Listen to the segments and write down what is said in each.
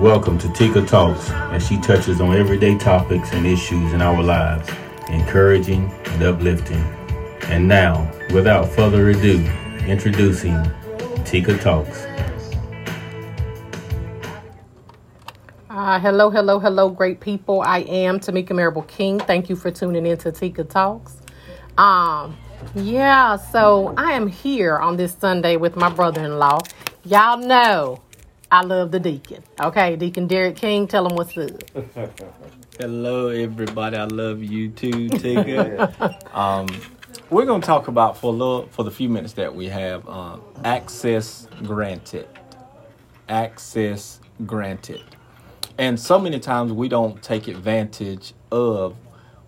Welcome to Tika Talks as she touches on everyday topics and issues in our lives, encouraging and uplifting. And now, without further ado, introducing Tika Talks. Uh, hello, hello, hello, great people. I am Tamika Marable King. Thank you for tuning in to Tika Talks. Um, yeah, so I am here on this Sunday with my brother in law. Y'all know I love the deacon. Okay, Deacon Derek King, tell him what's up. Hello, everybody. I love you too, Tigger. um, we're going to talk about for a little, for the few minutes that we have, uh, access granted. Access granted. And so many times we don't take advantage of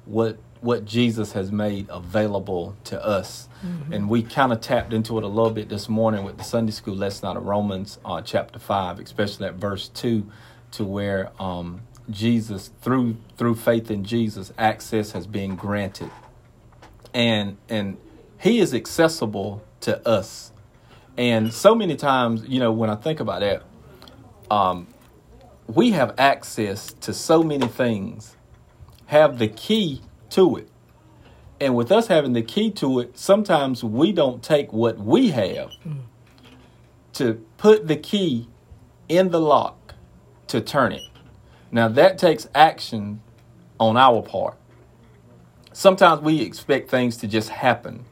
what what Jesus has made available to us. Mm-hmm. And we kind of tapped into it a little bit this morning with the Sunday school lesson out of Romans uh, chapter 5, especially at verse 2, to where um, Jesus, through through faith in Jesus, access has been granted. And and he is accessible to us. And so many times, you know, when I think about that, um, we have access to so many things, have the key to it. And with us having the key to it, sometimes we don't take what we have to put the key in the lock to turn it. Now, that takes action on our part. Sometimes we expect things to just happen,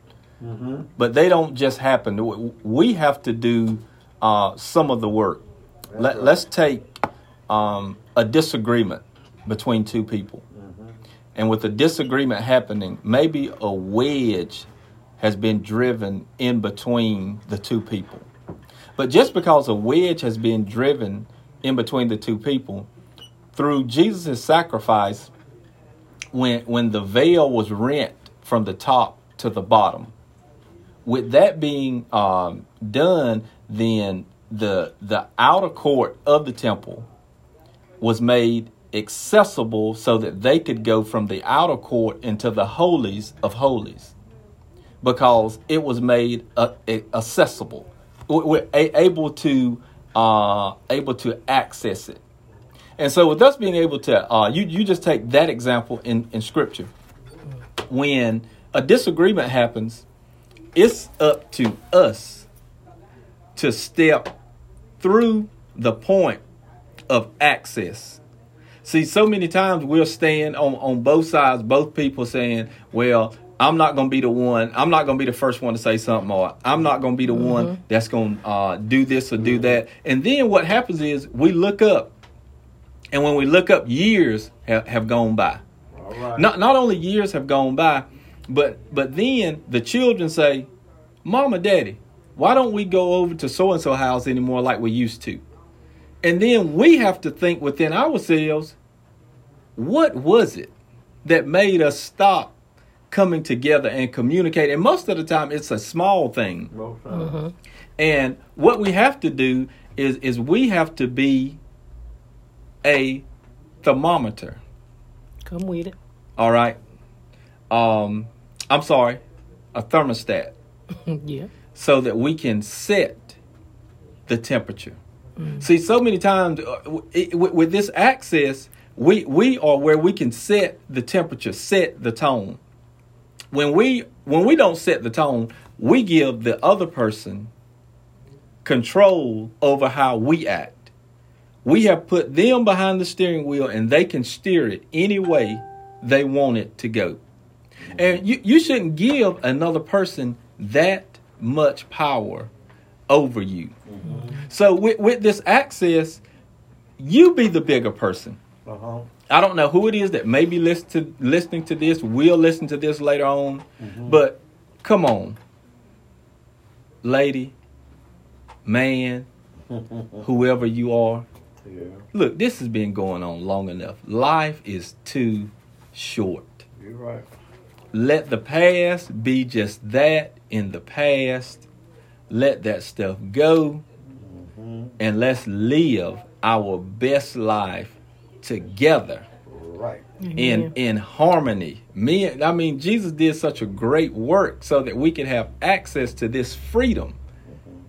mm-hmm. but they don't just happen. We have to do uh, some of the work. Let, us take um, a disagreement between two people and with a disagreement happening, maybe a wedge has been driven in between the two people. But just because a wedge has been driven in between the two people, through Jesus' sacrifice, when, when the veil was rent from the top to the bottom, with that being um, done, then the the outer court of the temple was made accessible so that they could go from the outer court into the holies of holies. Because it was made uh, accessible. We're able to uh, able to access it. And so with us being able to uh, you, you just take that example in, in scripture. When a disagreement happens it's up to us to step through the point of access See, so many times we're staying on, on both sides, both people saying, well, I'm not going to be the one, I'm not going to be the first one to say something, or I'm not going to be the mm-hmm. one that's going to uh, do this or do mm-hmm. that. And then what happens is we look up, and when we look up, years have, have gone by. Not, not only years have gone by, but but then the children say, Mama, Daddy, why don't we go over to so and so house anymore like we used to? And then we have to think within ourselves, what was it that made us stop coming together and communicate? And most of the time, it's a small thing. Mm-hmm. And what we have to do is is we have to be a thermometer. Come with it. All right. Um, I'm sorry, a thermostat. yeah. So that we can set the temperature. Mm. See, so many times uh, with this access, we we are where we can set the temperature, set the tone. When we when we don't set the tone, we give the other person control over how we act. We have put them behind the steering wheel and they can steer it any way they want it to go. And you, you shouldn't give another person that much power over you. Mm-hmm. So with, with this access, you be the bigger person. Uh-huh. I don't know who it is that may be listen to, listening to this, will listen to this later on, mm-hmm. but come on, lady, man, whoever you are. Yeah. Look, this has been going on long enough. Life is too short. You're right. Let the past be just that in the past. Let that stuff go. Mm-hmm. And let's live our best life together. Right. In in harmony. Me I mean Jesus did such a great work so that we can have access to this freedom.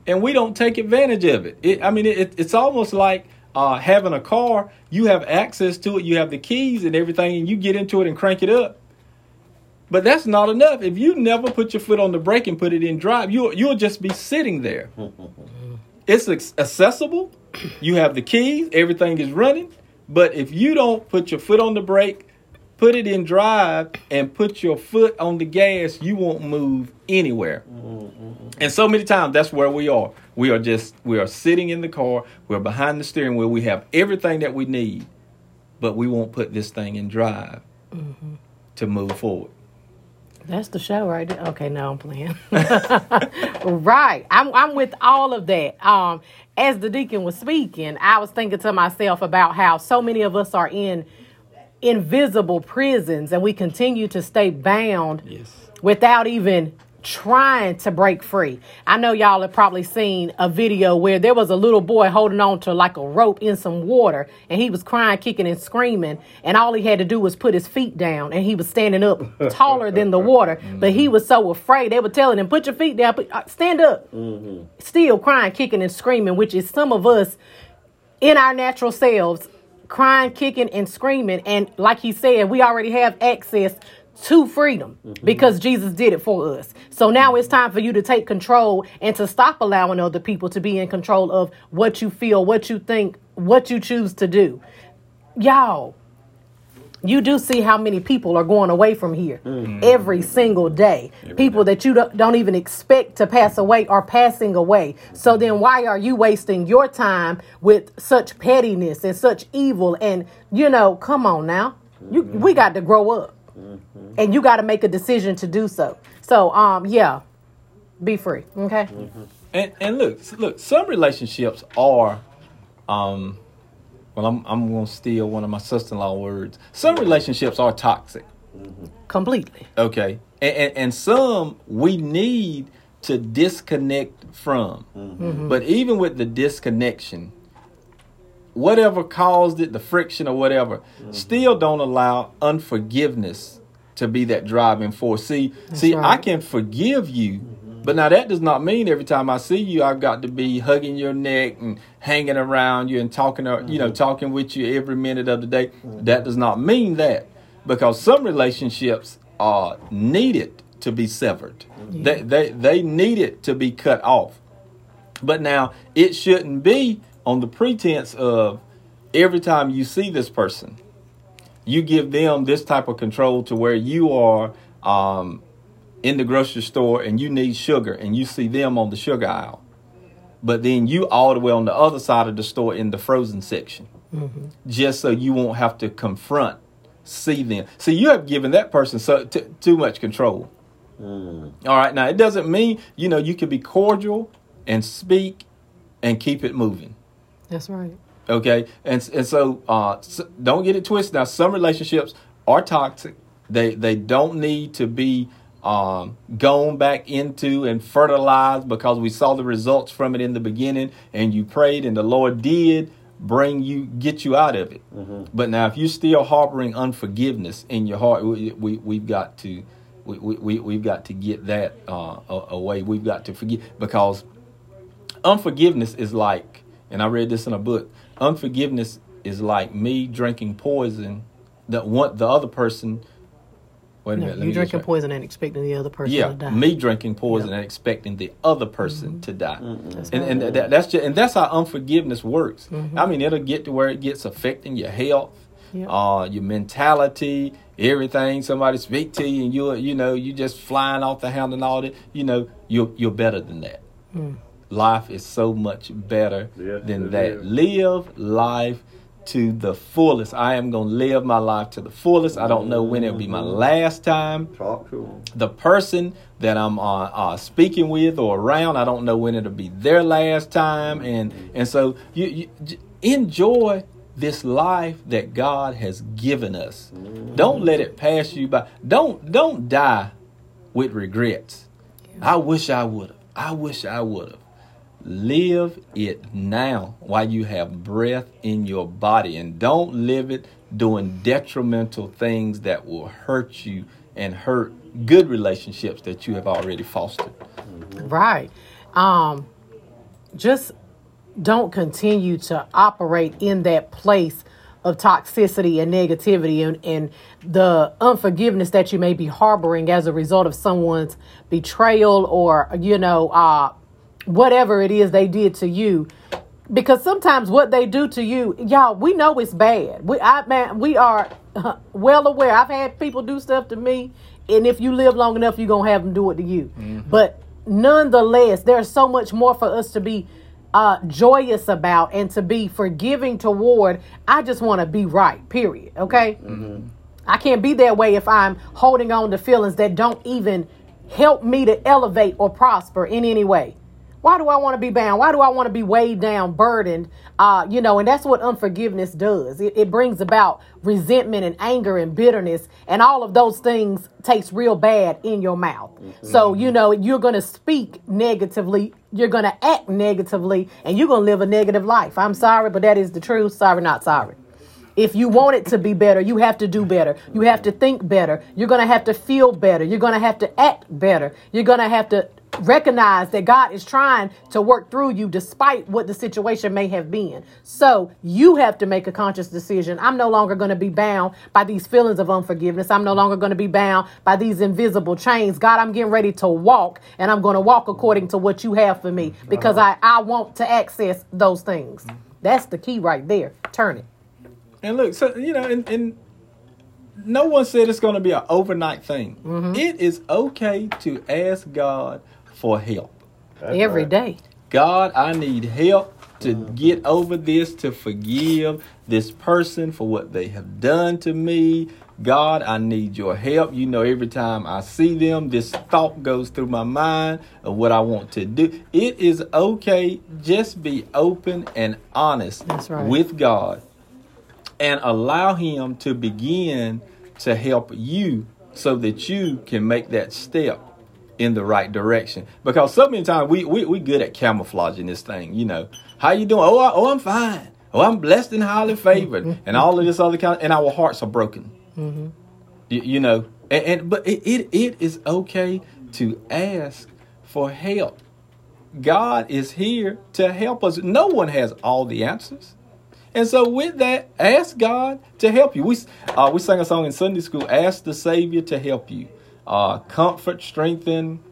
And we don't take advantage of it. it I mean it, it's almost like uh, having a car, you have access to it, you have the keys and everything, and you get into it and crank it up. But that's not enough. If you never put your foot on the brake and put it in drive, you'll you'll just be sitting there. it's accessible. You have the keys, everything is running. But if you don't put your foot on the brake, put it in drive, and put your foot on the gas, you won't move anywhere. And so many times that's where we are. We are just we are sitting in the car, we're behind the steering wheel, we have everything that we need, but we won't put this thing in drive mm-hmm. to move forward. That's the show, right? there. Okay, no, I'm playing. right, I'm I'm with all of that. Um, as the deacon was speaking, I was thinking to myself about how so many of us are in invisible prisons, and we continue to stay bound yes. without even trying to break free. I know y'all have probably seen a video where there was a little boy holding on to like a rope in some water and he was crying, kicking, and screaming. And all he had to do was put his feet down and he was standing up taller than the water. Mm-hmm. But he was so afraid. They were telling him, put your feet down, put, uh, stand up. Mm-hmm. Still crying, kicking, and screaming, which is some of us in our natural selves crying, kicking, and screaming. And like he said, we already have access to freedom mm-hmm. because Jesus did it for us. So now it's time for you to take control and to stop allowing other people to be in control of what you feel, what you think, what you choose to do. Y'all, you do see how many people are going away from here mm-hmm. every single day. Every people day. that you don't even expect to pass away are passing away. So then why are you wasting your time with such pettiness and such evil? And, you know, come on now. You, we got to grow up. Mm-hmm. And you got to make a decision to do so. So, um, yeah, be free. Okay. Mm-hmm. And and look, look, some relationships are, um, well, I'm I'm gonna steal one of my sister-in-law words. Some relationships are toxic. Mm-hmm. Completely. Okay. And, and, and some we need to disconnect from. Mm-hmm. But even with the disconnection, whatever caused it, the friction or whatever, mm-hmm. still don't allow unforgiveness to be that driving force. See, That's see, right. I can forgive you, mm-hmm. but now that does not mean every time I see you, I've got to be hugging your neck and hanging around you and talking, mm-hmm. you know, mm-hmm. talking with you every minute of the day. Mm-hmm. That does not mean that, because some relationships are needed to be severed. Yeah. They, they they need it to be cut off. But now it shouldn't be on the pretense of every time you see this person, you give them this type of control to where you are um, in the grocery store and you need sugar and you see them on the sugar aisle. But then you all the way on the other side of the store in the frozen section, mm-hmm. just so you won't have to confront, see them. See, you have given that person so, t- too much control. Mm. All right, now it doesn't mean you know you can be cordial and speak and keep it moving. That's right. Okay, and and so, uh, so don't get it twisted. Now, some relationships are toxic. They they don't need to be um, gone back into and fertilized because we saw the results from it in the beginning, and you prayed, and the Lord did bring you get you out of it. Mm-hmm. But now, if you're still harboring unforgiveness in your heart, we, we we've got to we, we, we've got to get that uh, away. We've got to forgive because unforgiveness is like and I read this in a book. Unforgiveness is like me drinking poison that want the other person. Wait a no, minute. You drinking poison and expecting the other person yeah, to die. me drinking poison yep. and expecting the other person mm-hmm. to die. Mm-hmm. And, and that, that's just and that's how unforgiveness works. Mm-hmm. I mean, it'll get to where it gets affecting your health, yep. uh, your mentality, everything. Somebody speak to you and you you know you just flying off the handle and all that. You know you're you're better than that. Mm life is so much better yes, than that. Is. Live life to the fullest. I am going to live my life to the fullest. I don't know when it'll be my mm-hmm. last time. Talk to them. The person that I'm uh, uh, speaking with or around, I don't know when it'll be their last time. And and so you, you enjoy this life that God has given us. Mm-hmm. Don't let it pass you by. Don't don't die with regrets. I wish I would have. I wish I would have. Live it now while you have breath in your body and don't live it doing detrimental things that will hurt you and hurt good relationships that you have already fostered. Right. Um, just don't continue to operate in that place of toxicity and negativity and, and the unforgiveness that you may be harboring as a result of someone's betrayal or, you know, uh, whatever it is they did to you. Because sometimes what they do to you, y'all, we know it's bad. We, I, man, we are well aware. I've had people do stuff to me, and if you live long enough, you're gonna have them do it to you. Mm-hmm. But nonetheless, there's so much more for us to be uh, joyous about and to be forgiving toward. I just want to be right. Period. Okay. Mm-hmm. I can't be that way if I'm holding on to feelings that don't even help me to elevate or prosper in any way. Why do I want to be bound? Why do I want to be weighed down, burdened? Uh, you know, and that's what unforgiveness does. It, it, brings about resentment and anger and bitterness, and all of those things taste real bad in your mouth. Mm-hmm. So, you know, you're going to speak negatively, you're going to act negatively, and you're going to live a negative life. I'm sorry, but that is the truth. Sorry, not sorry. If you want it to be better, you have to do better. You have to think better. You're going to have to feel better. You're going to have to act better. You're going to have to recognize that God is trying to work through you despite what the situation may have been. So you have to make a conscious decision. I'm no longer going to be bound by these feelings of unforgiveness. I'm no longer going to be bound by these invisible chains. God, I'm getting ready to walk and I'm going to walk according to what you have for me because I, I want to access those things. That's the key right there. Turn it. And look, so, you know, and, and no one said it's going to be an overnight thing. Mm-hmm. It is okay to ask God for help. That's Every right. day. God, I need help to get over this, to forgive this person for what they have done to me. God, I need your help. You know, every time I see them, this thought goes through my mind of what I want to do. It is okay. Just be open and honest right. with God and allow Him to begin to help you so that you can make that step in the right direction. Because so many times we we we good at camouflaging this thing. You know, how you doing? Oh, I, oh, I'm fine. Oh, I'm blessed and highly favored, and all of this other kind. Of, and our hearts are broken. Mm-hmm. You, you, know, and, and but it, it it is okay to ask for help. God is here to help us. No one has all the answers. And so, with that, ask God to help you. We uh, we sang a song in Sunday school. Ask the Savior to help you uh, comfort, strengthen.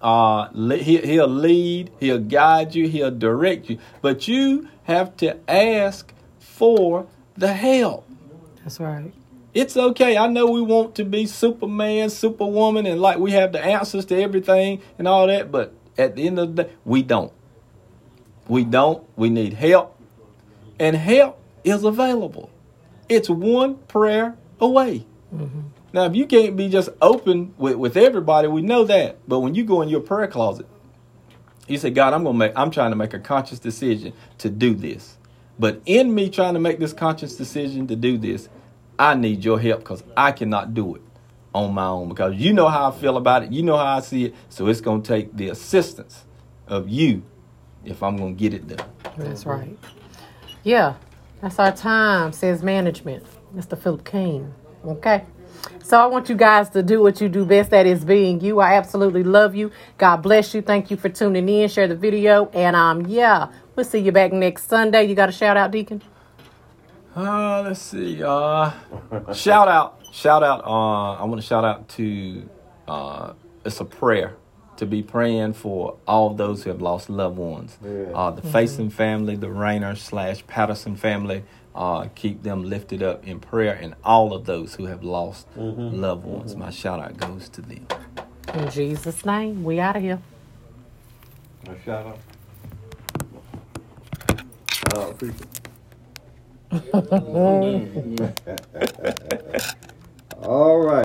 Uh, he, he'll lead, he'll guide you, he'll direct you. But you have to ask for the help. That's right. It's okay. I know we want to be Superman, Superwoman, and like we have the answers to everything and all that, but at the end of the day, we don't. We don't. We need help. And help is available. It's one prayer away. Mm-hmm. Now, if you can't be just open with, with everybody, we know that. But when you go in your prayer closet, you say, God, I'm gonna make I'm trying to make a conscious decision to do this. But in me trying to make this conscious decision to do this, I need your help because I cannot do it on my own. Because you know how I feel about it, you know how I see it. So it's gonna take the assistance of you if I'm gonna get it done. That's right. Yeah. That's our time, says management. Mr. Philip King. Okay. So I want you guys to do what you do best. That is being you. I absolutely love you. God bless you. Thank you for tuning in. Share the video. And um, yeah, we'll see you back next Sunday. You got a shout out, Deacon? Uh, let's see. Uh, shout out. Shout out. Uh, I want to shout out to. Uh, it's a prayer to be praying for all those who have lost loved ones. Yeah. Uh, the mm-hmm. Faison family, the Rayner slash Patterson family, uh, keep them lifted up in prayer and all of those who have lost mm-hmm. loved ones. Mm-hmm. My shout out goes to them. In Jesus' name, we out of here. My shout out. Oh, appreciate All right.